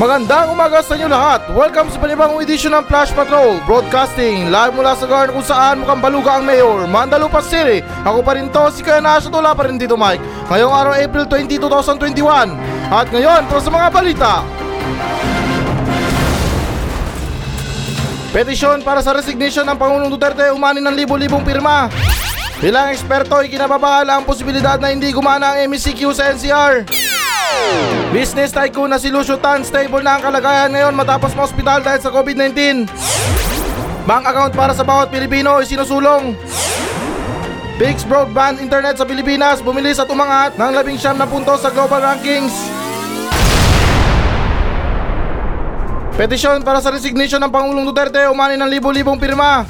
Magandang umaga sa inyo lahat. Welcome sa panibagong edisyon ng Flash Patrol Broadcasting live mula sa garden kung saan mukhang baluga ang mayor, Mandalupa City. Ako pa rin to, si Kaya Nasa Tula pa rin dito Mike. Ngayong araw April 20, 2021. At ngayon, para sa mga balita. Petisyon para sa resignation ng Pangulong Duterte umani ng libo-libong pirma. Bilang eksperto, ikinababahala ang posibilidad na hindi gumana ang MECQ sa NCR. Business tycoon na si Lucio Tan stable na ang kalagayan ngayon matapos ma-hospital dahil sa COVID-19. Bank account para sa bawat Pilipino ay sinusulong. Pix Broadband Internet sa Pilipinas bumilis at umangat ng labing siyam na punto sa global rankings. Petisyon para sa resignation ng Pangulong Duterte umani ng libo-libong pirma.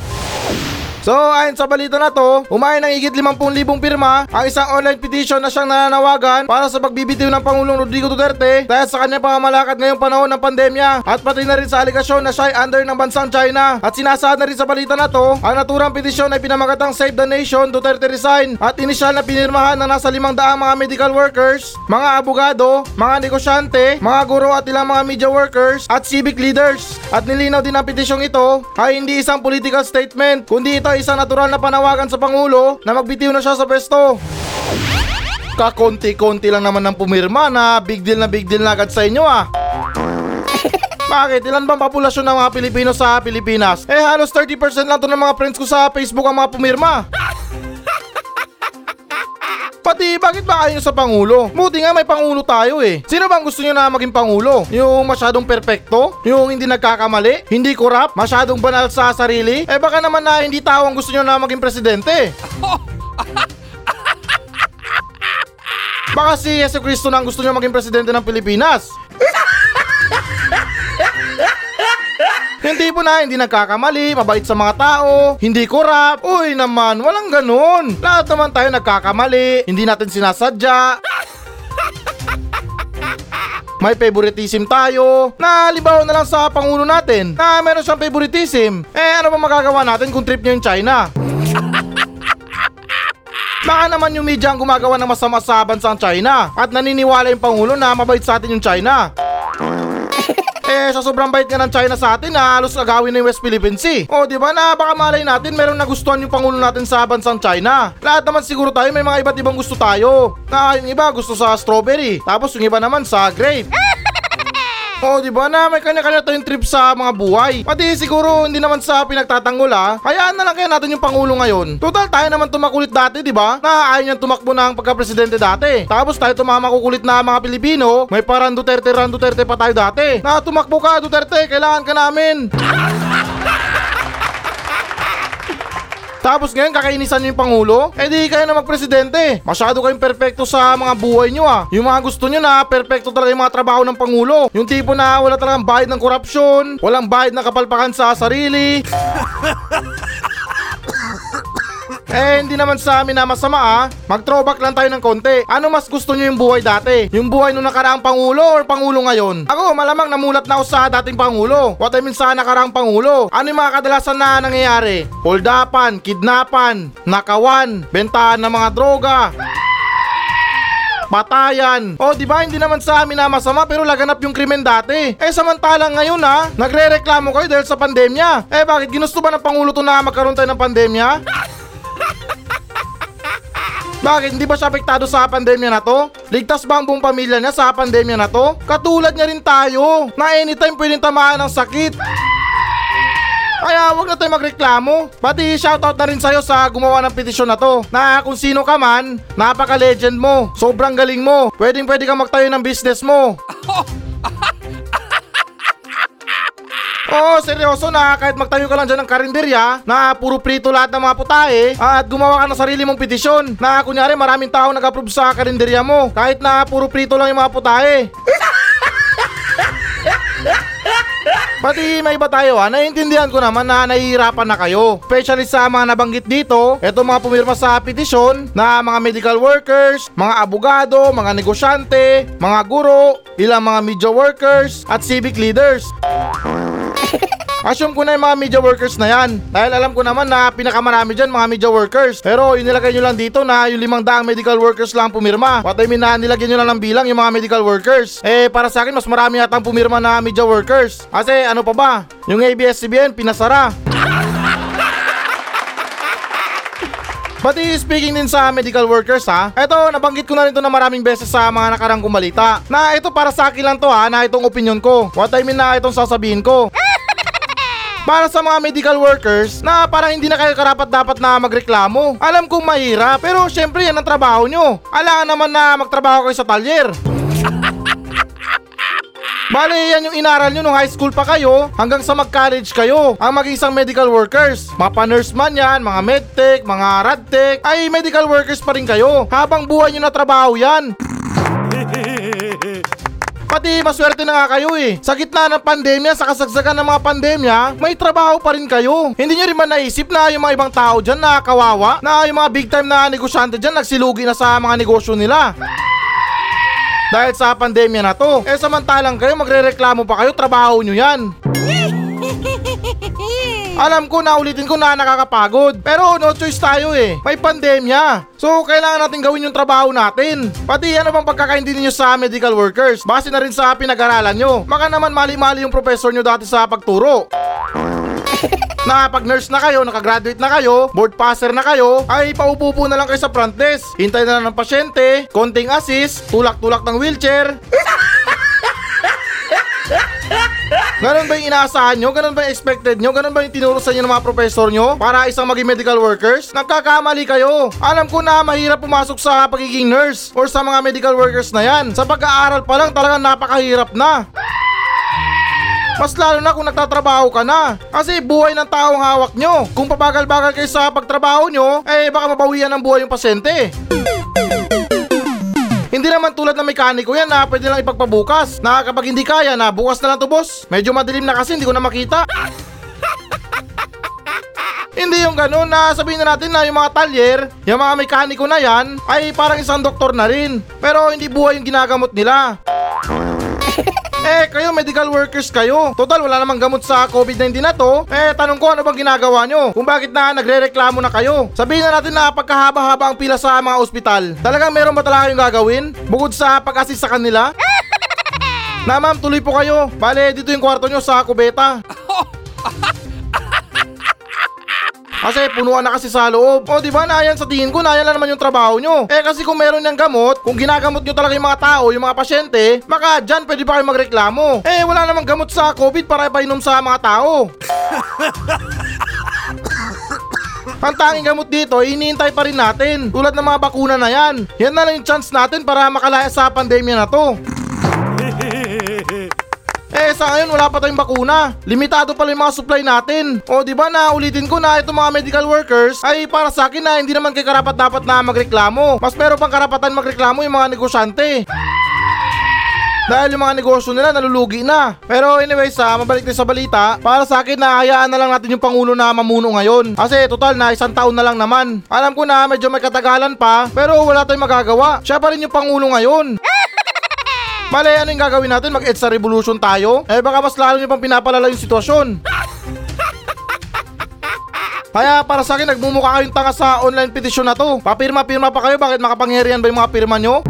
So ayon sa balita na to, umayon ng higit 50,000 pirma ang isang online petition na siyang nananawagan para sa pagbibitiw ng Pangulong Rodrigo Duterte dahil sa kanyang pamamalakad ngayong panahon ng pandemya at pati na rin sa aligasyon na siya ay under ng bansang China. At sinasaad na rin sa balita na to, ang naturang petisyon ay pinamagatang Save the Nation Duterte Resign at inisyal na pinirmahan ng nasa 500 mga medical workers, mga abogado, mga negosyante, mga guro at ilang mga media workers at civic leaders. At nilinaw din ang petisyong ito ay hindi isang political statement kundi ito ay isang natural na panawagan sa Pangulo na magbitiw na siya sa pwesto. Kakonti-konti lang naman ng pumirma na big deal na big deal na agad sa inyo ah. Bakit? Ilan bang populasyon ng mga Pilipino sa Pilipinas? Eh halos 30% lang to ng mga friends ko sa Facebook ang mga pumirma. Pati bakit ba nyo sa Pangulo? Buti nga may Pangulo tayo eh. Sino bang gusto nyo na maging Pangulo? Yung masyadong perpekto? Yung hindi nagkakamali? Hindi korap? Masyadong banal sa sarili? Eh baka naman na hindi tao ang gusto nyo na maging presidente. Baka si Yesu Cristo na ang gusto nyo maging presidente ng Pilipinas. Yung tipo na hindi nagkakamali, mabait sa mga tao, hindi korap. Uy naman, walang ganun. Lahat naman tayo nagkakamali, hindi natin sinasadya. May favoritism tayo na halimbawa na lang sa pangulo natin na meron siyang favoritism. Eh ano ba magagawa natin kung trip niya yung China? Baka naman yung media ang gumagawa ng masama sa bansang China at naniniwala yung pangulo na mabait sa atin yung China. Eh, sa sobrang bait nga ng China sa atin, na halos agawin na yung West Philippine Sea. O, di ba na baka malay natin meron nagustuhan yung Pangulo natin sa bansang China. Lahat naman siguro tayo may mga iba't ibang gusto tayo. Na yung iba gusto sa strawberry, tapos yung iba naman sa grape. Oo, di ba na may kanya-kanya tayong trip sa mga buhay. Pati siguro hindi naman sa pinagtatanggol ah. Hayaan na lang kaya natin yung pangulo ngayon. Total tayo naman tumakulit dati, di ba? Na ayaw niyang tumakbo ng pagka-presidente dati. Tapos tayo tumamakukulit na mga Pilipino. May parang Duterte ran Duterte pa tayo dati. Na tumakbo ka Duterte, kailangan ka namin. Tapos ngayon kakainisan niyo yung Pangulo? Eh di kayo na magpresidente. Masyado kayong perpekto sa mga buhay niyo ah. Yung mga gusto niyo na perpekto talaga yung mga trabaho ng Pangulo. Yung tipo na wala talagang bayad ng korupsyon, walang bayad ng kapalpakan sa sarili. Eh, hindi naman sa amin na masama ah. Mag-throwback lang tayo ng konti. Ano mas gusto nyo yung buhay dati? Yung buhay nung nakaraang Pangulo or Pangulo ngayon? Ako, malamang namulat na ako sa dating Pangulo. What I mean sa nakaraang Pangulo. Ano yung mga kadalasan na nangyayari? Holdapan, kidnapan, nakawan, bentahan ng mga droga, patayan. O, di ba hindi naman sa amin na masama pero laganap yung krimen dati. Eh, samantalang ngayon ha, nagre-reklamo kayo dahil sa pandemya. Eh, bakit ginusto ba ng Pangulo to na magkaroon tayo ng pandemya? Bakit? Hindi ba siya apektado sa pandemya na to? Ligtas ba ang buong pamilya niya sa pandemya na to? Katulad niya rin tayo, na anytime pwedeng tamaan ng sakit. Kaya wag na tayo magreklamo. Pati shoutout na rin sa'yo sa gumawa ng petisyon na to. Na kung sino ka man, napaka-legend mo. Sobrang galing mo. Pwedeng pwede kang magtayo ng business mo. Oo, seryoso na kahit magtayo ka lang dyan ng karinderya na puro prito lahat ng mga putahe at gumawa ka ng sarili mong petisyon na kunyari maraming tao nag-approve sa karinderya mo kahit na puro prito lang yung mga putahe. Pati may iba tayo ha, naiintindihan ko naman na nahihirapan na kayo. Especially sa mga nabanggit dito, eto mga pumirma sa petisyon na mga medical workers, mga abogado, mga negosyante, mga guro, ilang mga media workers, at civic leaders. Assume ko na yung mga media workers na yan. Dahil alam ko naman na pinakamarami dyan mga media workers. Pero inilagay nyo lang dito na yung limang daang medical workers lang pumirma. What I mean na nilagyan nyo lang ng bilang yung mga medical workers. Eh para sa akin mas marami yatang pumirma na media workers. Kasi ano pa ba? Yung ABS-CBN pinasara. Pati speaking din sa medical workers ha, eto nabanggit ko na rin to na maraming beses sa mga nakarang kumalita. Na ito para sa akin lang to ha, na itong opinion ko. What I mean na itong sasabihin ko. Para sa mga medical workers na parang hindi na kayo karapat dapat na magreklamo. Alam kong mahirap, pero syempre yan ang trabaho nyo. Alangan naman na magtrabaho kayo sa talyer. Bale, yan yung inaral nyo nung high school pa kayo hanggang sa mag-college kayo. Ang maging isang medical workers. Mga pa-nurse man yan, mga medtech, mga radtech, ay medical workers pa rin kayo. Habang buhay nyo na trabaho yan. Pati maswerte na nga kayo eh. Sa gitna ng pandemya, sa kasagsagan ng mga pandemya, may trabaho pa rin kayo. Hindi nyo rin ba naisip na yung mga ibang tao dyan na kawawa? Na yung mga big time na negosyante dyan nagsilugi na sa mga negosyo nila? Dahil sa pandemya na to. Eh samantalang kayo magrereklamo pa kayo, trabaho nyo yan. Alam ko na ulitin ko na nakakapagod. Pero no choice tayo eh. May pandemya. So kailangan natin gawin yung trabaho natin. Pati ano bang pagkakaintindi nyo sa medical workers? Base na rin sa pinag-aralan nyo. Baka naman mali-mali yung professor nyo dati sa pagturo. na pag nurse na kayo, nakagraduate na kayo, board passer na kayo, ay paupo na lang kayo sa front desk. Hintay na lang ng pasyente, konting assist, tulak-tulak ng wheelchair. Ganon ba yung inaasahan nyo? Ganon ba yung expected nyo? Ganon ba yung tinuro sa inyo ng mga professor nyo? Para isang maging medical workers? Nagkakamali kayo. Alam ko na mahirap pumasok sa pagiging nurse or sa mga medical workers na yan. Sa pag-aaral pa lang talagang napakahirap na. Mas lalo na kung nagtatrabaho ka na. Kasi buhay ng taong hawak nyo. Kung pabagal-bagal kayo sa pagtrabaho nyo, eh baka mabawian ng buhay yung pasyente. Hindi naman tulad ng mekaniko yan na pwede lang ipagpabukas. Na kapag hindi kaya na bukas na lang to boss. Medyo madilim na kasi hindi ko na makita. Hindi yung ganun na sabihin na natin na yung mga talyer, yung mga mekaniko na yan, ay parang isang doktor na rin. Pero hindi buhay yung ginagamot nila. Eh, kayo medical workers kayo. Total, wala namang gamot sa COVID-19 na to. Eh, tanong ko ano bang ginagawa nyo? Kung bakit na nagre-reklamo na kayo? Sabihin na natin na pagkahaba-haba ang pila sa mga ospital. Talagang meron ba talaga kayong gagawin? Bukod sa pag-assist sa kanila? na ma'am, tuloy po kayo. Bale, dito yung kwarto nyo sa kubeta. Kasi punuan na kasi sa loob. O di ba na yan sa tingin ko na yan lang naman yung trabaho nyo. Eh kasi kung meron ng gamot, kung ginagamot nyo talaga yung mga tao, yung mga pasyente, baka dyan pwede pa kayo magreklamo. Eh wala namang gamot sa COVID para ipainom sa mga tao. Ang tanging gamot dito, iniintay pa rin natin. Tulad ng mga bakuna na yan. Yan na lang yung chance natin para makalaya sa pandemya na to. Eh sa ngayon wala pa tayong bakuna. Limitado pala yung mga supply natin. O di ba na ulitin ko na itong mga medical workers ay para sa akin na hindi naman kay karapat dapat na magreklamo. Mas meron pang karapatan magreklamo yung mga negosyante. Dahil yung mga negosyo nila nalulugi na. Pero anyway sa mabalik din sa balita, para sa akin na hayaan na lang natin yung Pangulo na mamuno ngayon. Kasi total na isang taon na lang naman. Alam ko na medyo may katagalan pa, pero wala tayong magagawa. Siya pa rin yung Pangulo ngayon. Mali, ano yung gagawin natin? Mag-EDSA revolution tayo? Eh baka mas lalo niyo pang pinapalala yung sitwasyon. Kaya para sa akin, nagmumukha kayong tanga sa online petition na to. Papirma-pirma pa kayo, bakit makapangyarihan ba yung mga pirma nyo?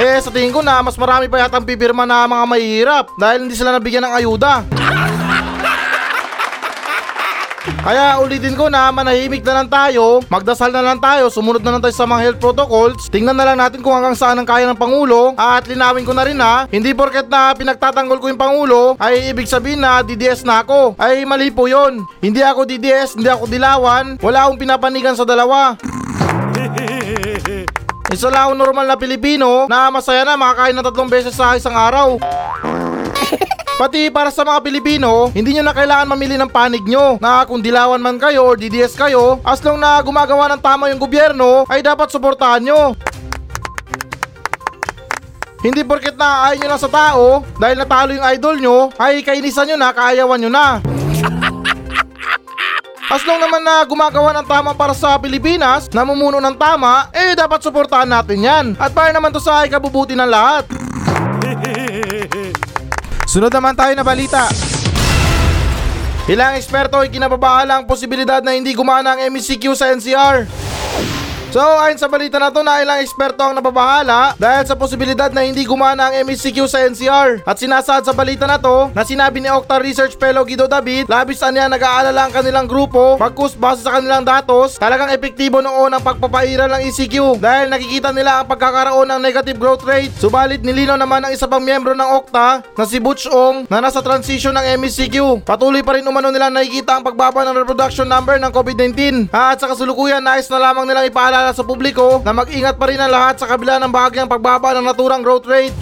eh, sa tingin ko na mas marami pa yatang pipirma na mga mahihirap dahil hindi sila nabigyan ng ayuda. Kaya ulitin ko na manahimik na lang tayo, magdasal na lang tayo, sumunod na lang tayo sa mga health protocols, tingnan na lang natin kung hanggang saan ang kaya ng Pangulo at linawin ko na rin ha, hindi porket na pinagtatanggol ko yung Pangulo ay ibig sabihin na DDS na ako. Ay mali po yun. Hindi ako DDS, hindi ako dilawan, wala akong pinapanigan sa dalawa. Isa lang akong normal na Pilipino na masaya na makakain ng tatlong beses sa isang araw. Pati para sa mga Pilipino, hindi nyo na kailangan mamili ng panig nyo na kung dilawan man kayo or DDS kayo, as long na gumagawa ng tama yung gobyerno, ay dapat suportahan nyo. Hindi porket na ayaw nyo lang sa tao, dahil natalo yung idol nyo, ay kainisan nyo na, kaayawan nyo na. As long naman na gumagawa ng tama para sa Pilipinas, namumuno ng tama, eh dapat suportahan natin yan. At para naman to sa ikabubuti ng lahat. Sunod naman tayo na balita. Ilang eksperto ay kinababahala ang posibilidad na hindi gumana ang MECQ sa NCR. So ayon sa balita na to na ilang eksperto ang nababahala dahil sa posibilidad na hindi gumana ang MECQ sa NCR. At sinasaad sa balita na to na sinabi ni Octa Research Fellow Guido David, labis na niya nag-aalala ang kanilang grupo pagkus base sa kanilang datos, talagang epektibo noon ang pagpapairal ng ECQ dahil nakikita nila ang pagkakaroon ng negative growth rate. Subalit nilinaw naman ng isa pang miyembro ng Octa na si Butch Ong na nasa transition ng MECQ. Patuloy pa rin umano nila nakikita ang pagbaba ng reproduction number ng COVID-19. At sa kasulukuyan nais na lamang nilang ipaalala sa publiko na mag-ingat pa rin ang lahat sa kabila ng bahagyang pagbaba ng naturang growth rate.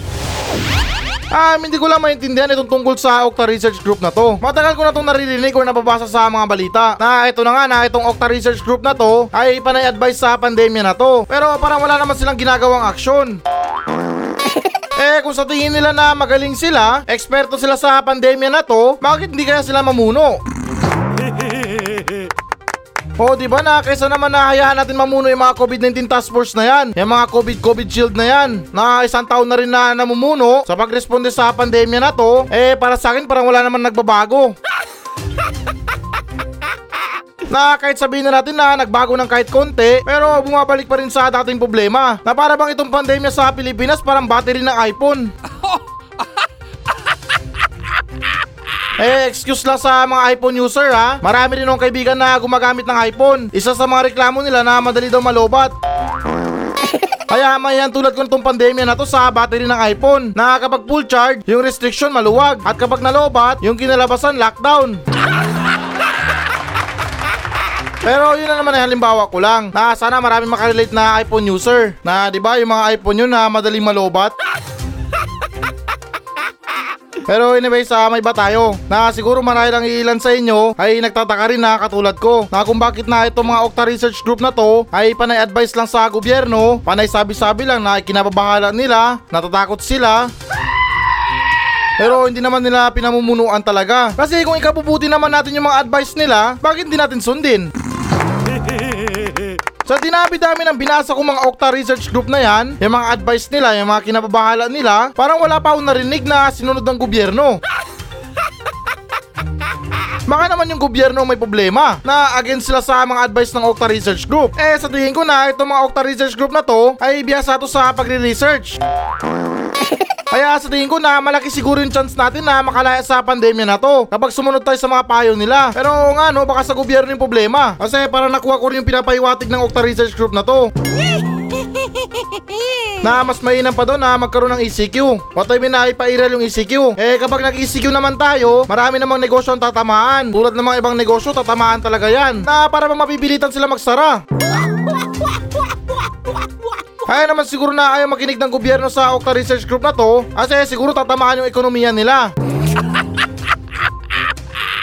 Ah, hindi ko lang maintindihan itong tungkol sa Octa Research Group na to. Matagal ko na itong naririnig or nababasa sa mga balita na ito na nga na itong Octa Research Group na to ay panay advice sa pandemya na to. Pero parang wala naman silang ginagawang aksyon. Eh kung sa tingin nila na magaling sila, eksperto sila sa pandemya na to, bakit hindi kaya sila mamuno? O di ba na kaysa naman na hayaan natin mamuno yung mga COVID-19 task force na yan, yung mga COVID-COVID shield na yan, na isang taon na rin na namumuno sa pagresponde sa pandemya na to, eh para sa akin parang wala naman nagbabago. na kahit sabihin na natin na nagbago ng kahit konti, pero bumabalik pa rin sa dating problema. Na para bang itong pandemya sa Pilipinas parang battery ng iPhone. Eh, excuse lang sa mga iPhone user ha. Marami rin akong kaibigan na gumagamit ng iPhone. Isa sa mga reklamo nila na madali daw malobat. Kaya mayan tulad ko nitong pandemya na to sa battery ng iPhone na kapag full charge, yung restriction maluwag at kapag nalobat, yung kinalabasan lockdown. Pero yun na naman ay halimbawa ko lang na sana marami makarelate na iPhone user na di ba yung mga iPhone yun na madaling malobat. Pero anyway, sa may ba tayo? Na siguro marahil ang ilan sa inyo ay nagtataka rin na katulad ko na kung bakit na itong mga Octa Research Group na to ay panay advice lang sa gobyerno, panay sabi-sabi lang na ikinababahala nila, natatakot sila, pero hindi naman nila pinamumunuan talaga. Kasi kung ikabubuti naman natin yung mga advice nila, bakit hindi natin sundin? Sa dinabi-dami ng binasa kong mga Octa Research Group na yan, yung mga advice nila, yung mga kinababahala nila, parang wala pa akong narinig na sinunod ng gobyerno. Baka naman yung gobyerno may problema na against sila sa mga advice ng Octa Research Group. Eh sa tingin ko na itong mga Octa Research Group na to ay biyasa to sa pagre-research. Kaya sa tingin ko na malaki siguro yung chance natin na makalaya sa pandemya na to kapag sumunod tayo sa mga payo nila. Pero nga no, baka sa gobyerno yung problema. Kasi para nakuha ko rin yung pinapahiwatig ng Octa Research Group na to. na mas mainam pa doon na magkaroon ng ECQ. What I mean na ipairal yung ECQ. Eh kapag nag-ECQ naman tayo, marami namang negosyo ang tatamaan. Tulad ng mga ibang negosyo, tatamaan talaga yan. Na para bang mapibilitan sila magsara. Kaya naman siguro na ayaw makinig ng gobyerno sa Octa Research Group na to kasi siguro tatamaan yung ekonomiya nila.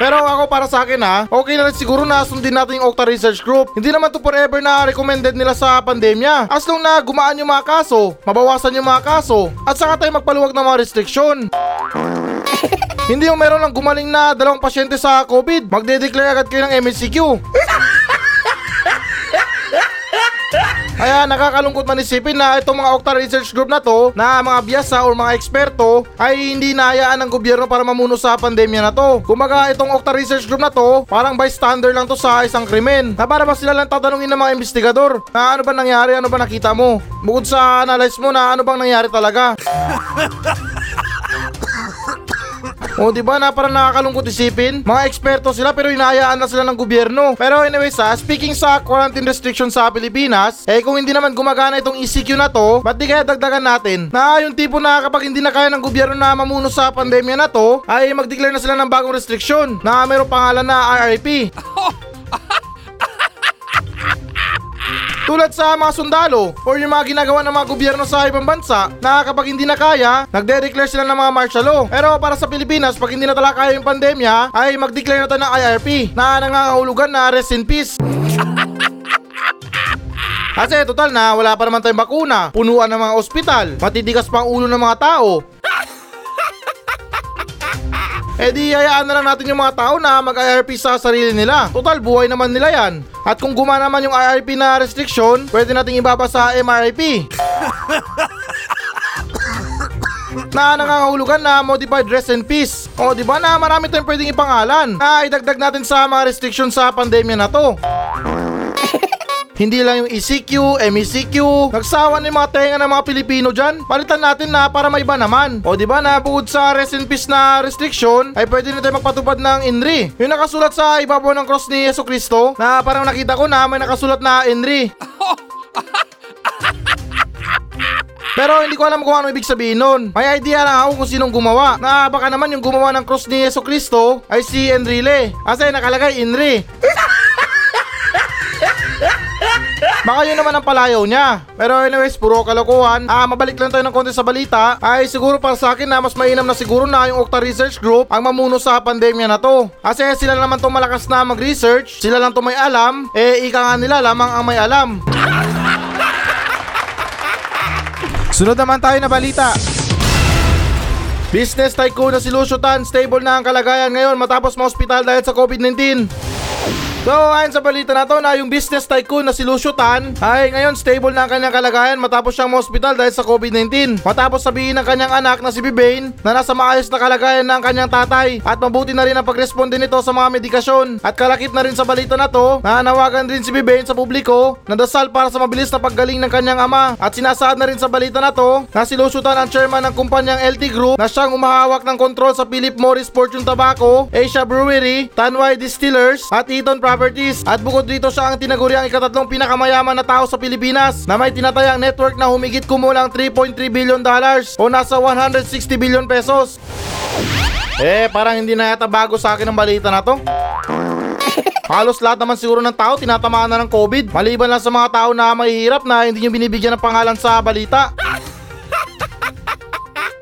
Pero ako para sa akin ha, okay na rin siguro na sundin natin yung Octa Research Group. Hindi naman to forever na recommended nila sa pandemya. As long na gumaan yung mga kaso, mabawasan yung mga kaso, at saka tayo magpaluwag ng mga restriksyon. Hindi yung meron lang gumaling na dalawang pasyente sa COVID, magde-declare agad kayo ng MSCQ. Kaya nakakalungkot man isipin na itong mga Octa Research Group na to, na mga biyasa o mga eksperto, ay hindi nahayaan ng gobyerno para mamuno sa pandemya na to. Kumaga itong Octa Research Group na to, parang bystander lang to sa isang krimen. Na para ba sila lang tatanungin ng mga investigador na ano ba nangyari, ano ba nakita mo? Bukod sa analyze mo na ano bang nangyari talaga. O di ba na parang nakakalungkot isipin? Mga eksperto sila pero hinahayaan na sila ng gobyerno. Pero anyways ha, speaking sa quarantine restriction sa Pilipinas, eh kung hindi naman gumagana itong ECQ na to, ba't di kaya dagdagan natin? Na yung tipo na kapag hindi na kaya ng gobyerno na mamuno sa pandemya na to, ay mag-declare na sila ng bagong restriction na mayroong pangalan na RRP. Tulad sa mga sundalo or yung mga ginagawa ng mga gobyerno sa ibang bansa na kapag hindi na kaya, nagde-declare sila ng mga martial law. Pero para sa Pilipinas, pag hindi na talaga kaya yung pandemya, ay mag-declare na tayo ng IRP na nangangahulugan na rest in peace. Kasi total na wala pa naman tayong bakuna, punuan ng mga ospital, matitigas pa ang ulo ng mga tao. Eh di hayaan na lang natin yung mga tao na mag-IRP sa sarili nila. Total buhay naman nila yan. At kung gumana naman yung IRP na restriction, pwede nating ibaba sa MRIP. na nangangahulugan na modified rest in peace. O di ba na marami tayong pwedeng ipangalan na idagdag natin sa mga restrictions sa pandemya na to. Hindi lang yung ECQ, MECQ, nagsawa na yung mga tenga ng mga Pilipino dyan. Palitan natin na para may iba naman. O di ba na bukod sa rest in peace na restriction, ay pwede na tayo magpatupad ng INRI. Yung nakasulat sa ibabaw ng cross ni Yeso Cristo, na parang nakita ko na may nakasulat na INRI. Pero hindi ko alam kung ano ibig sabihin nun. May idea lang ako kung sinong gumawa. Na baka naman yung gumawa ng cross ni Yeso Cristo ay si Enrile. Kasi nakalagay Inri. Baka yun naman ang palayaw niya. Pero anyways, puro kalokohan. Ah, mabalik lang tayo ng konti sa balita. Ay siguro para sa akin na mas mainam na siguro na yung Okta Research Group ang mamuno sa pandemya na to. Kasi sila naman to malakas na mag-research, sila lang to may alam, eh ika nga nila lamang ang may alam. Sunod naman tayo na balita. Business tycoon na si Lucio Tan, stable na ang kalagayan ngayon matapos ma-hospital dahil sa COVID-19. So ayon sa balita na to na yung business tycoon na si Lucio Tan ay ngayon stable na ang kanyang kalagayan matapos siyang ma-hospital dahil sa COVID-19. Matapos sabihin ng kanyang anak na si Bibane na nasa maayos na kalagayan ng kanyang tatay at mabuti na rin ang pagresponde nito sa mga medikasyon. At kalakip na rin sa balita na to na nawagan rin si Bibane sa publiko na dasal para sa mabilis na paggaling ng kanyang ama. At sinasaad na rin sa balita na to na si Lucio Tan ang chairman ng kumpanyang LT Group na siyang umahawak ng kontrol sa Philip Morris Fortune Tobacco, Asia Brewery, Tanway Distillers at Eaton Properties at bukod dito siya ang tinaguri ang ikatatlong pinakamayaman na tao sa Pilipinas na may tinatayang network na humigit kumulang 3.3 billion dollars o nasa 160 billion pesos. Eh, parang hindi na yata bago sa akin ang balita na to. Halos lahat naman siguro ng tao tinatamaan na ng COVID. Maliban lang sa mga tao na mahihirap na hindi nyo binibigyan ng pangalan sa balita.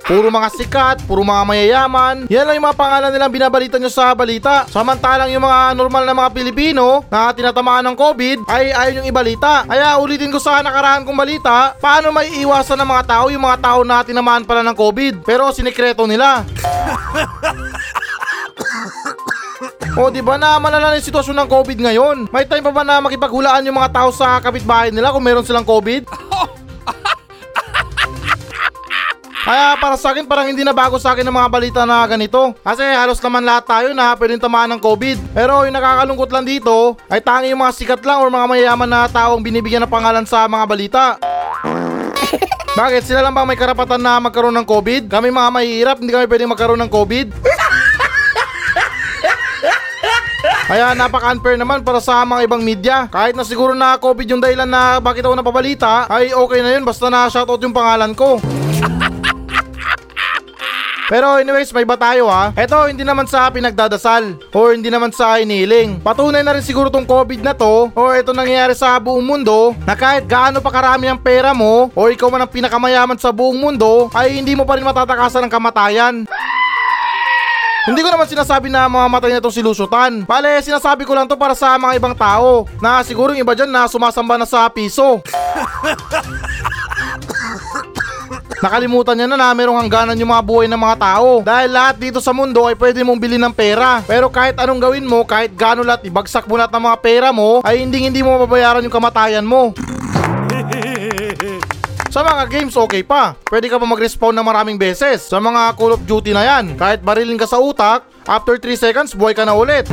Puro mga sikat, puro mga mayayaman. Yan lang yung mga pangalan nilang binabalita nyo sa balita. Samantalang yung mga normal na mga Pilipino na tinatamaan ng COVID ay ayaw yung ibalita. Kaya ulitin ko sa nakaraan kong balita, paano may iwasan ng mga tao yung mga tao na tinamaan pala ng COVID pero sinikreto nila. O di ba na malala na yung sitwasyon ng COVID ngayon? May time pa ba na makipaghulaan yung mga tao sa kapitbahay nila kung meron silang COVID? Kaya para sa akin parang hindi na bago sa akin ng mga balita na ganito. Kasi halos naman lahat tayo na pwedeng tamaan ng COVID. Pero yung nakakalungkot lang dito ay tangi yung mga sikat lang or mga mayayaman na taong binibigyan ng pangalan sa mga balita. Bakit? Sila lang ba may karapatan na magkaroon ng COVID? Kami mga mahihirap, hindi kami pwedeng magkaroon ng COVID? Kaya napaka-unfair naman para sa mga ibang media. Kahit na siguro na COVID yung dahilan na bakit ako napabalita, ay okay na yun basta na shoutout yung pangalan ko. Pero anyways, may ba tayo ha? Ito, hindi naman sa pinagdadasal or hindi naman sa iniling. Patunay na rin siguro tong COVID na to o ito nangyayari sa buong mundo na kahit gaano pa karami ang pera mo o ikaw man ang pinakamayaman sa buong mundo ay hindi mo pa rin matatakasan ng kamatayan. Hindi ko naman sinasabi na mamamatay na itong si Lusutan. Bale, sinasabi ko lang to para sa mga ibang tao na siguro yung iba dyan na sumasamba na sa piso. Nakalimutan niya na na merong hangganan yung mga buhay ng mga tao. Dahil lahat dito sa mundo ay pwede mong bilhin ng pera. Pero kahit anong gawin mo, kahit gaano lahat ibagsak mo lahat ng mga pera mo, ay hindi hindi mo mababayaran yung kamatayan mo. Sa mga games, okay pa. Pwede ka pa mag-respawn ng maraming beses. Sa mga Call of Duty na yan, kahit barilin ka sa utak, after 3 seconds, buhay ka na ulit.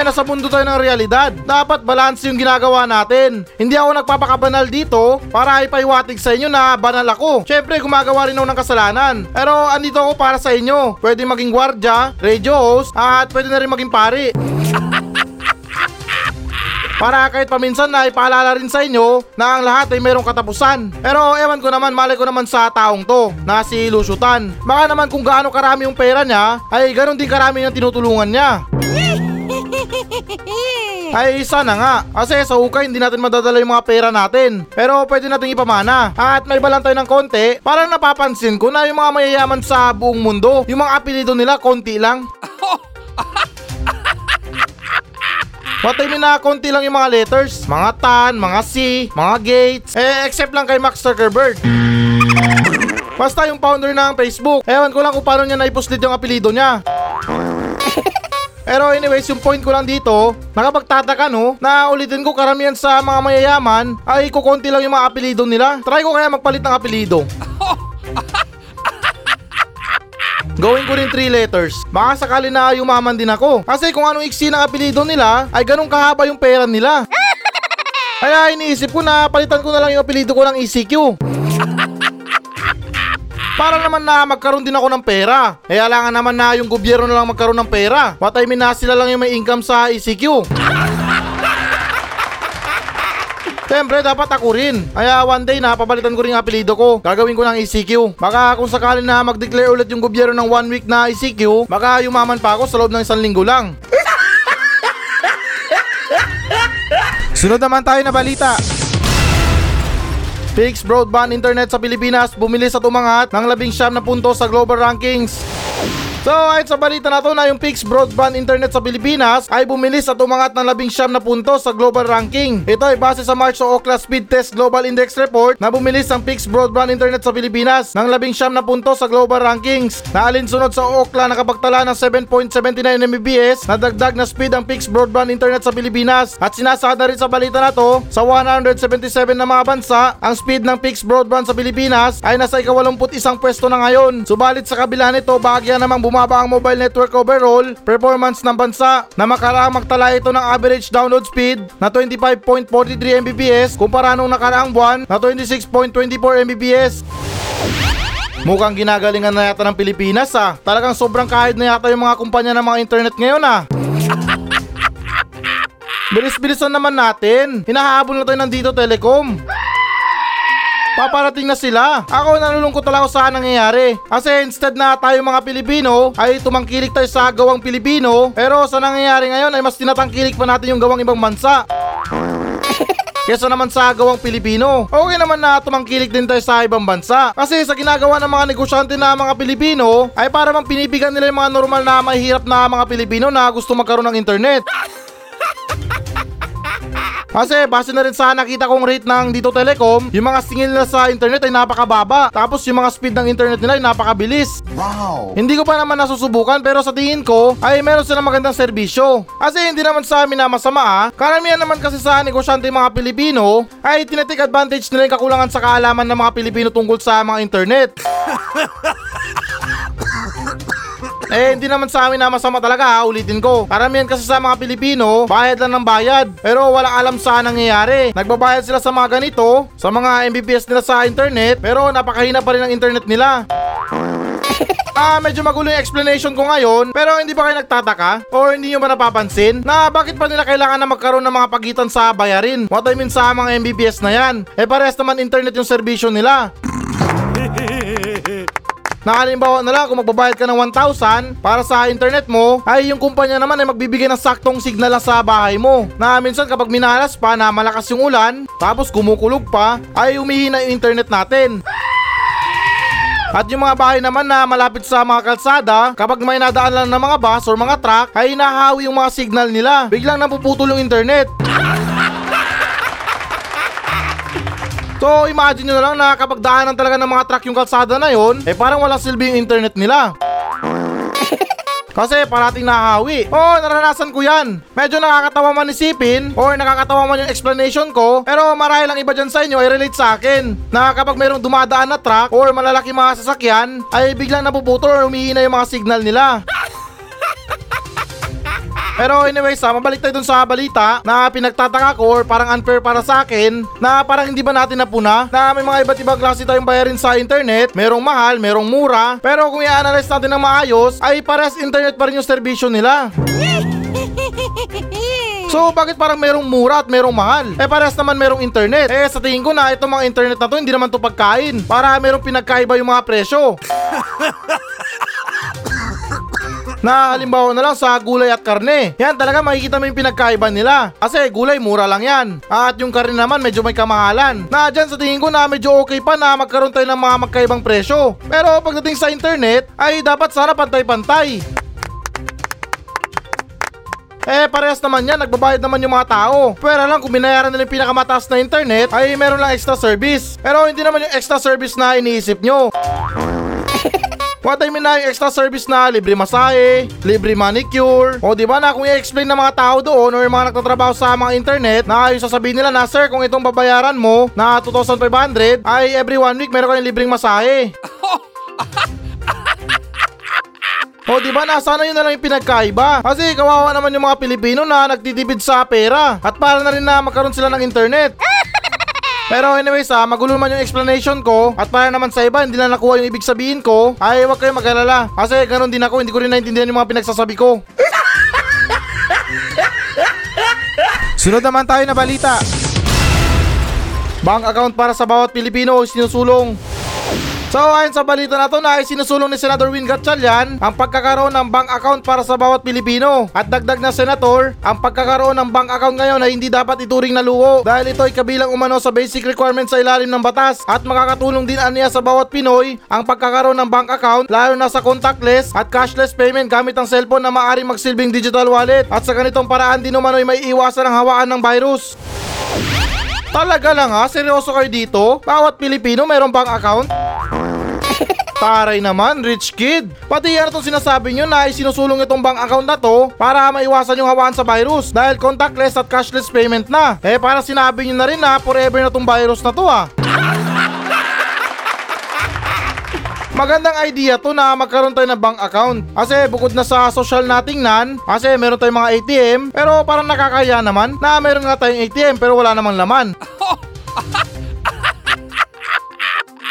Eh, nasa mundo tayo ng realidad. Dapat balance yung ginagawa natin. Hindi ako nagpapakabanal dito para ipaiwatig sa inyo na banal ako. Siyempre, gumagawa rin ako ng kasalanan. Pero andito ako para sa inyo. Pwede maging gwardya, radio host, at pwede na rin maging pari. Para kahit paminsan na ipaalala rin sa inyo na ang lahat ay mayroong katapusan. Pero ewan ko naman, malay ko naman sa taong to na si Lusutan. Baka naman kung gaano karami yung pera niya, ay ganon din karami yung tinutulungan niya. Ay sana nga. Kasi sa ukay hindi natin madadala yung mga pera natin. Pero pwede natin ipamana. At may balang tayo ng konti. Parang napapansin ko na yung mga mayayaman sa buong mundo Yung mga apelido nila konti lang. Matay mo na konti lang yung mga letters. Mga tan, mga C, mga gates. Eh except lang kay Max Zuckerberg. Basta yung founder ng Facebook. Ewan ko lang kung paano niya naipuslit yung apelido niya Pero anyways, yung point ko lang dito, nakapagtataka no, na ulitin ko karamihan sa mga mayayaman ay kukonti lang yung mga apelido nila. Try ko kaya magpalit ng apelido. Gawin ko rin 3 letters. Baka sakali na yumaman din ako. Kasi kung anong iksi ng apelido nila, ay ganun kahaba yung pera nila. Kaya iniisip ko na palitan ko na lang yung apelido ko ng ECQ. Para naman na magkaroon din ako ng pera. Kaya lang naman na yung gobyerno na lang magkaroon ng pera. What I mean na sila lang yung may income sa ECQ. Siyempre, dapat ako rin. Kaya one day na, papalitan ko rin yung apelido ko. Gagawin ko ng ECQ. Baka kung sakali na mag-declare ulit yung gobyerno ng one week na ECQ, baka yumaman pa ako sa loob ng isang linggo lang. Sunod naman tayo na balita. Fixed broadband internet sa Pilipinas bumilis at umangat ng labing siyam na punto sa global rankings. So ayon sa balita na to na yung fixed broadband internet sa Pilipinas ay bumilis at umangat ng labing siyam na punto sa global ranking. Ito ay base sa March o Ookla Speed Test Global Index Report na bumilis ang fixed broadband internet sa Pilipinas ng labing siyam na punto sa global rankings na alinsunod sa Ookla nakapagtala ng 7.79 Mbps na dagdag na speed ang fixed broadband internet sa Pilipinas at sinasada rin sa balita na to sa 177 na mga bansa ang speed ng fixed broadband sa Pilipinas ay nasa ikawalumput isang pwesto na ngayon. Subalit sa kabila nito bahagya namang bumaba ang mobile network overall performance ng bansa na makaraang magtala ito ng average download speed na 25.43 Mbps kumpara nung nakaraang buwan na 26.24 Mbps. Mukhang ginagalingan na yata ng Pilipinas ah. Talagang sobrang kahit na yata yung mga kumpanya ng mga internet ngayon ah. Bilis-bilisan naman natin. Hinahabol na tayo ng Dito Telecom. Paparating na sila. Ako nalulungkot talaga sa nangyayari. Kasi instead na tayo mga Pilipino ay tumangkilik tayo sa gawang Pilipino, pero sa nangyayari ngayon ay mas tinatangkilik pa natin yung gawang ibang bansa. Kesa naman sa gawang Pilipino. Okay naman na tumangkilik din tayo sa ibang bansa. Kasi sa ginagawa ng mga negosyante na mga Pilipino, ay para bang pinipigan nila yung mga normal na mahihirap na mga Pilipino na gusto magkaroon ng internet. Kasi base na rin sa nakita kong rate ng Dito Telecom, yung mga singil nila sa internet ay napakababa. Tapos yung mga speed ng internet nila ay napakabilis. Wow! Hindi ko pa naman nasusubukan pero sa tingin ko ay meron silang magandang serbisyo. Kasi hindi naman sa amin na masama ah. Karamihan naman kasi sa negosyante mga Pilipino ay tinatake advantage nila yung kakulangan sa kaalaman ng mga Pilipino tungkol sa mga internet. Eh, hindi naman sa amin na masama talaga ha, ulitin ko. Karamihan kasi sa mga Pilipino, bayad lang ng bayad. Pero walang alam sa nangyayari. Nagbabayad sila sa mga ganito, sa mga Mbps nila sa internet, pero napakahina pa rin ang internet nila. Ah, medyo magulo yung explanation ko ngayon, pero hindi ba kayo nagtataka? O hindi nyo ba napapansin na bakit pa nila kailangan na magkaroon ng mga pagitan sa bayarin? What I mean sa mga Mbps na yan? Eh parehas naman internet yung serbisyo nila. Na halimbawa na lang kung magbabayad ka ng 1,000 para sa internet mo, ay yung kumpanya naman ay magbibigay ng saktong signal sa bahay mo. Na minsan kapag minalas pa na malakas yung ulan, tapos kumukulog pa, ay umihina yung internet natin. At yung mga bahay naman na malapit sa mga kalsada, kapag may nadaan lang ng mga bus or mga truck, ay nahawi yung mga signal nila. Biglang napuputol yung internet. So imagine nyo na lang na kapag daanan talaga ng mga truck yung kalsada na yon, eh parang walang silbi yung internet nila. Kasi parating nahawi. Oo, naranasan ko yan. Medyo nakakatawa man isipin or nakakatawa man yung explanation ko pero marahil lang iba dyan sa inyo ay relate sa akin na kapag mayroong dumadaan na truck or malalaki mga sasakyan ay biglang napuputol or umihina yung mga signal nila. Pero anyways, ah, mabalik tayo dun sa balita na pinagtataka ko or parang unfair para sa akin na parang hindi ba natin napuna na may mga iba't ibang klase tayong bayarin sa internet, merong mahal, merong mura, pero kung i-analyze natin ng maayos ay pares internet pa rin yung serbisyo nila. So bakit parang merong mura at merong mahal? Eh parehas naman merong internet. Eh sa tingin ko na itong mga internet na to hindi naman to pagkain. Para merong pinagkaiba yung mga presyo. Na halimbawa na lang sa gulay at karne. Yan talaga makikita mo yung pinagkaiba nila. Kasi gulay mura lang yan. At yung karne naman medyo may kamahalan. Na dyan sa tingin ko na medyo okay pa na magkaroon tayo ng mga magkaibang presyo. Pero pagdating sa internet ay dapat sana pantay-pantay. Eh, parehas naman yan. Nagbabayad naman yung mga tao. Pero lang, kung binayaran nila yung pinakamataas na internet, ay meron lang extra service. Pero hindi naman yung extra service na iniisip nyo. What I mean na yung extra service na libre masahe, libre manicure, o di ba na kung i-explain ng mga tao doon or yung mga nagtatrabaho sa mga internet na yung sasabihin nila na sir kung itong babayaran mo na 2,500 ay every one week meron kayong libreng masahe. O di ba nasana yun na lang yung pinagkaiba? Kasi kawawa naman yung mga Pilipino na nagtitipid sa pera at para na rin na magkaroon sila ng internet. Pero anyways ah, magulo man yung explanation ko at para naman sa iba hindi na nakuha yung ibig sabihin ko ay huwag kayong mag-alala kasi ganun din ako hindi ko rin naintindihan yung mga pinagsasabi ko. Sunod naman tayo na balita. Bank account para sa bawat Pilipino sinusulong. So ayon sa balita na to na ay sinusulong ni Senador Win Gatchalian ang pagkakaroon ng bank account para sa bawat Pilipino. At dagdag na senator, ang pagkakaroon ng bank account ngayon ay hindi dapat ituring na luho dahil ito ay kabilang umano sa basic requirements sa ilalim ng batas at makakatulong din aniya sa bawat Pinoy ang pagkakaroon ng bank account lalo na sa contactless at cashless payment gamit ang cellphone na maaaring magsilbing digital wallet at sa ganitong paraan din umano ay may iwasan ang hawaan ng virus. Talaga lang ha? Seryoso kayo dito? Bawat Pilipino mayroong bank account? Taray naman, rich kid. Pati yan itong sinasabi nyo na isinusulong itong bank account na to para maiwasan yung hawaan sa virus dahil contactless at cashless payment na. Eh para sinabi nyo na rin na forever na tong virus na to ah. Magandang idea to na magkaroon tayo ng bank account. Kasi bukod na sa social na tingnan, kasi meron tayong mga ATM, pero parang nakakaya naman na meron nga tayong ATM pero wala namang laman.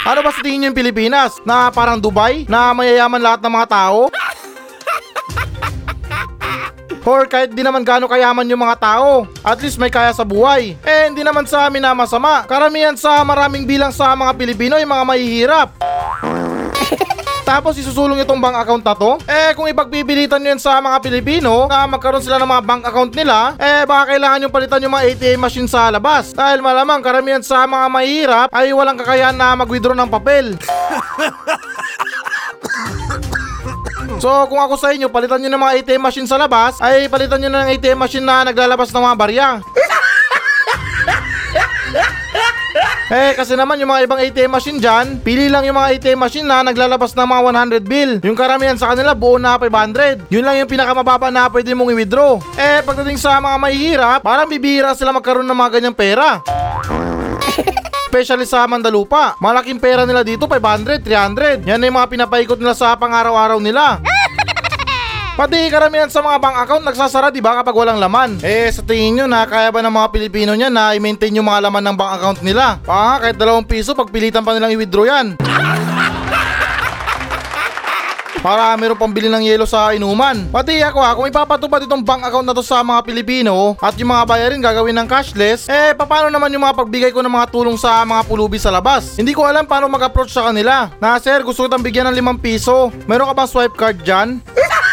Ano ba sa tingin niyo yung Pilipinas? Na parang Dubai? Na mayayaman lahat ng mga tao? Or kahit di naman gaano kayaman yung mga tao, at least may kaya sa buhay. Eh hindi naman sa amin na masama. Karamihan sa maraming bilang sa mga Pilipino ay mga mahihirap. Tapos isusulong itong bank account na to? Eh kung ipagpipilitan nyo yan sa mga Pilipino na magkaroon sila ng mga bank account nila, eh baka kailangan yung palitan yung mga ATM machine sa labas. Dahil malamang karamihan sa mga mahirap ay walang kakayahan na mag-withdraw ng papel. So kung ako sa inyo, palitan nyo ng mga ATM machine sa labas, ay palitan nyo na ng ATM machine na naglalabas ng mga barya. Eh kasi naman yung mga ibang ATM machine dyan, pili lang yung mga ATM machine na naglalabas ng mga 100 bill. Yung karamihan sa kanila buo na 500. Yun lang yung pinakamababa na pwede mong i-withdraw. Eh pagdating sa mga mahihirap, parang bibihira sila magkaroon ng mga ganyang pera. Especially sa Mandalupa. Malaking pera nila dito, 500, 300. Yan yung mga pinapaikot nila sa pang-araw-araw nila. Pati karamihan sa mga bank account nagsasara di ba kapag walang laman. Eh sa tingin nyo na kaya ba ng mga Pilipino niya na i-maintain yung mga laman ng bank account nila? Pa kahit dalawang piso pagpilitan pa nilang i-withdraw yan. Para meron pang bili ng yelo sa inuman. Pati ako ha, kung ipapatupad itong bank account na to sa mga Pilipino at yung mga bayarin gagawin ng cashless, eh paano naman yung mga pagbigay ko ng mga tulong sa mga pulubi sa labas? Hindi ko alam paano mag-approach sa kanila. Na sir, gusto ko bigyan ng 5 piso. Meron ka bang swipe card dyan?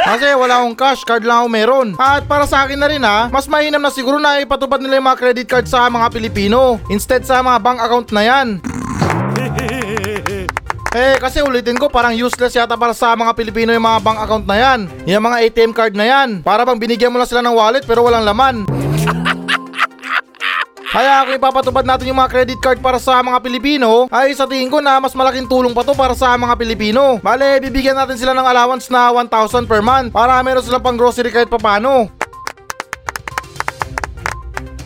Kasi wala akong cash, card lang ako meron. At para sa akin na rin ha, mas mainam na siguro na ipatupad nila yung mga credit card sa mga Pilipino instead sa mga bank account na yan. Eh kasi ulitin ko parang useless yata para sa mga Pilipino yung mga bank account na yan. Yung mga ATM card na yan. Para bang binigyan mo lang sila ng wallet pero walang laman. Kaya kung ipapatupad natin yung mga credit card para sa mga Pilipino, ay sa tingin ko na mas malaking tulong pa to para sa mga Pilipino. Bale, bibigyan natin sila ng allowance na 1,000 per month para meron silang pang grocery kahit papano.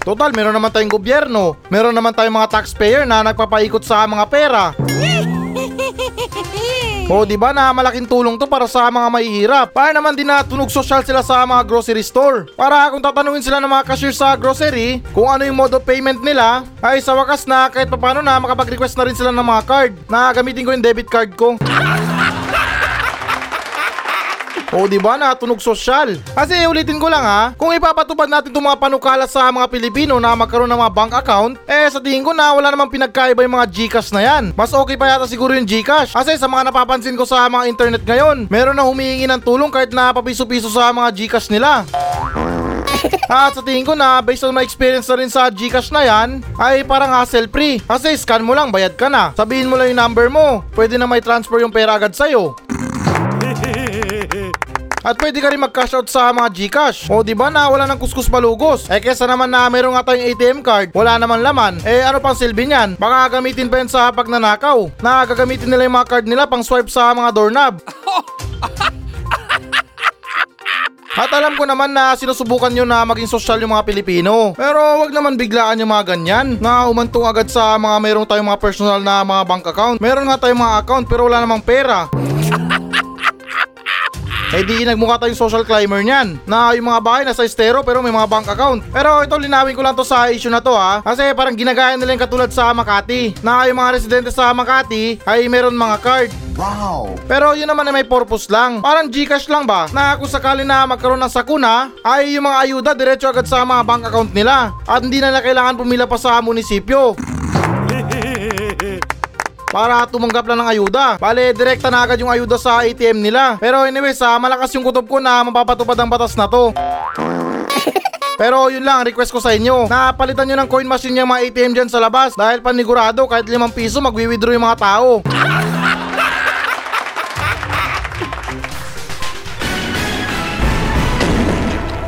Total, meron naman tayong gobyerno. Meron naman tayong mga taxpayer na nagpapaikot sa mga pera. O di ba na malaking tulong to para sa mga mahihirap. Para naman din na tunog social sila sa mga grocery store. Para kung tatanungin sila ng mga cashier sa grocery kung ano yung mode of payment nila, ay sa wakas na kahit papano na makapag-request na rin sila ng mga card na gamitin ko yung debit card ko. O di ba na tunog sosyal? Kasi ulitin ko lang ha, kung ipapatupad natin itong mga panukala sa mga Pilipino na magkaroon ng mga bank account, eh sa tingin ko na wala namang pinagkaiba yung mga Gcash na yan. Mas okay pa yata siguro yung Gcash. Kasi sa mga napapansin ko sa mga internet ngayon, meron na humihingi ng tulong kahit na papiso-piso sa mga Gcash nila. At sa tingin ko na based on my experience na rin sa Gcash na yan ay parang hassle free. Kasi scan mo lang, bayad ka na. Sabihin mo lang yung number mo. Pwede na may transfer yung pera agad sa'yo. At pwede ka rin mag-cash out sa mga Gcash. O di ba na wala ng kuskus malugos? Eh kesa naman na meron nga tayong ATM card, wala naman laman. Eh ano pang silbi niyan? Baka gamitin pa yan sa pagnanakaw. Na gagamitin nila yung mga card nila pang swipe sa mga doorknob. At alam ko naman na sinusubukan nyo na maging sosyal yung mga Pilipino. Pero wag naman biglaan yung mga ganyan na umantong agad sa mga mayroong tayong mga personal na mga bank account. Meron nga tayong mga account pero wala namang pera. Eh di nagmukha tayong social climber niyan na yung mga bahay nasa estero pero may mga bank account. Pero ito linawin ko lang to sa issue na to ha kasi parang ginagaya nila yung katulad sa Makati na yung mga residente sa Makati ay meron mga card. Wow! Pero yun naman ay may purpose lang. Parang Gcash lang ba? Na kung sakali na magkaroon ng sakuna, ay yung mga ayuda diretso agad sa mga bank account nila. At hindi na nila kailangan pumila pa sa munisipyo. Para tumanggap lang ng ayuda. Bale, direkta na agad yung ayuda sa ATM nila. Pero anyway, sa malakas yung kutob ko na mapapatupad ang batas na to. Pero yun lang, request ko sa inyo. Napalitan nyo ng coin machine yung mga ATM dyan sa labas. Dahil panigurado, kahit 5 piso, magwi-withdraw yung mga tao.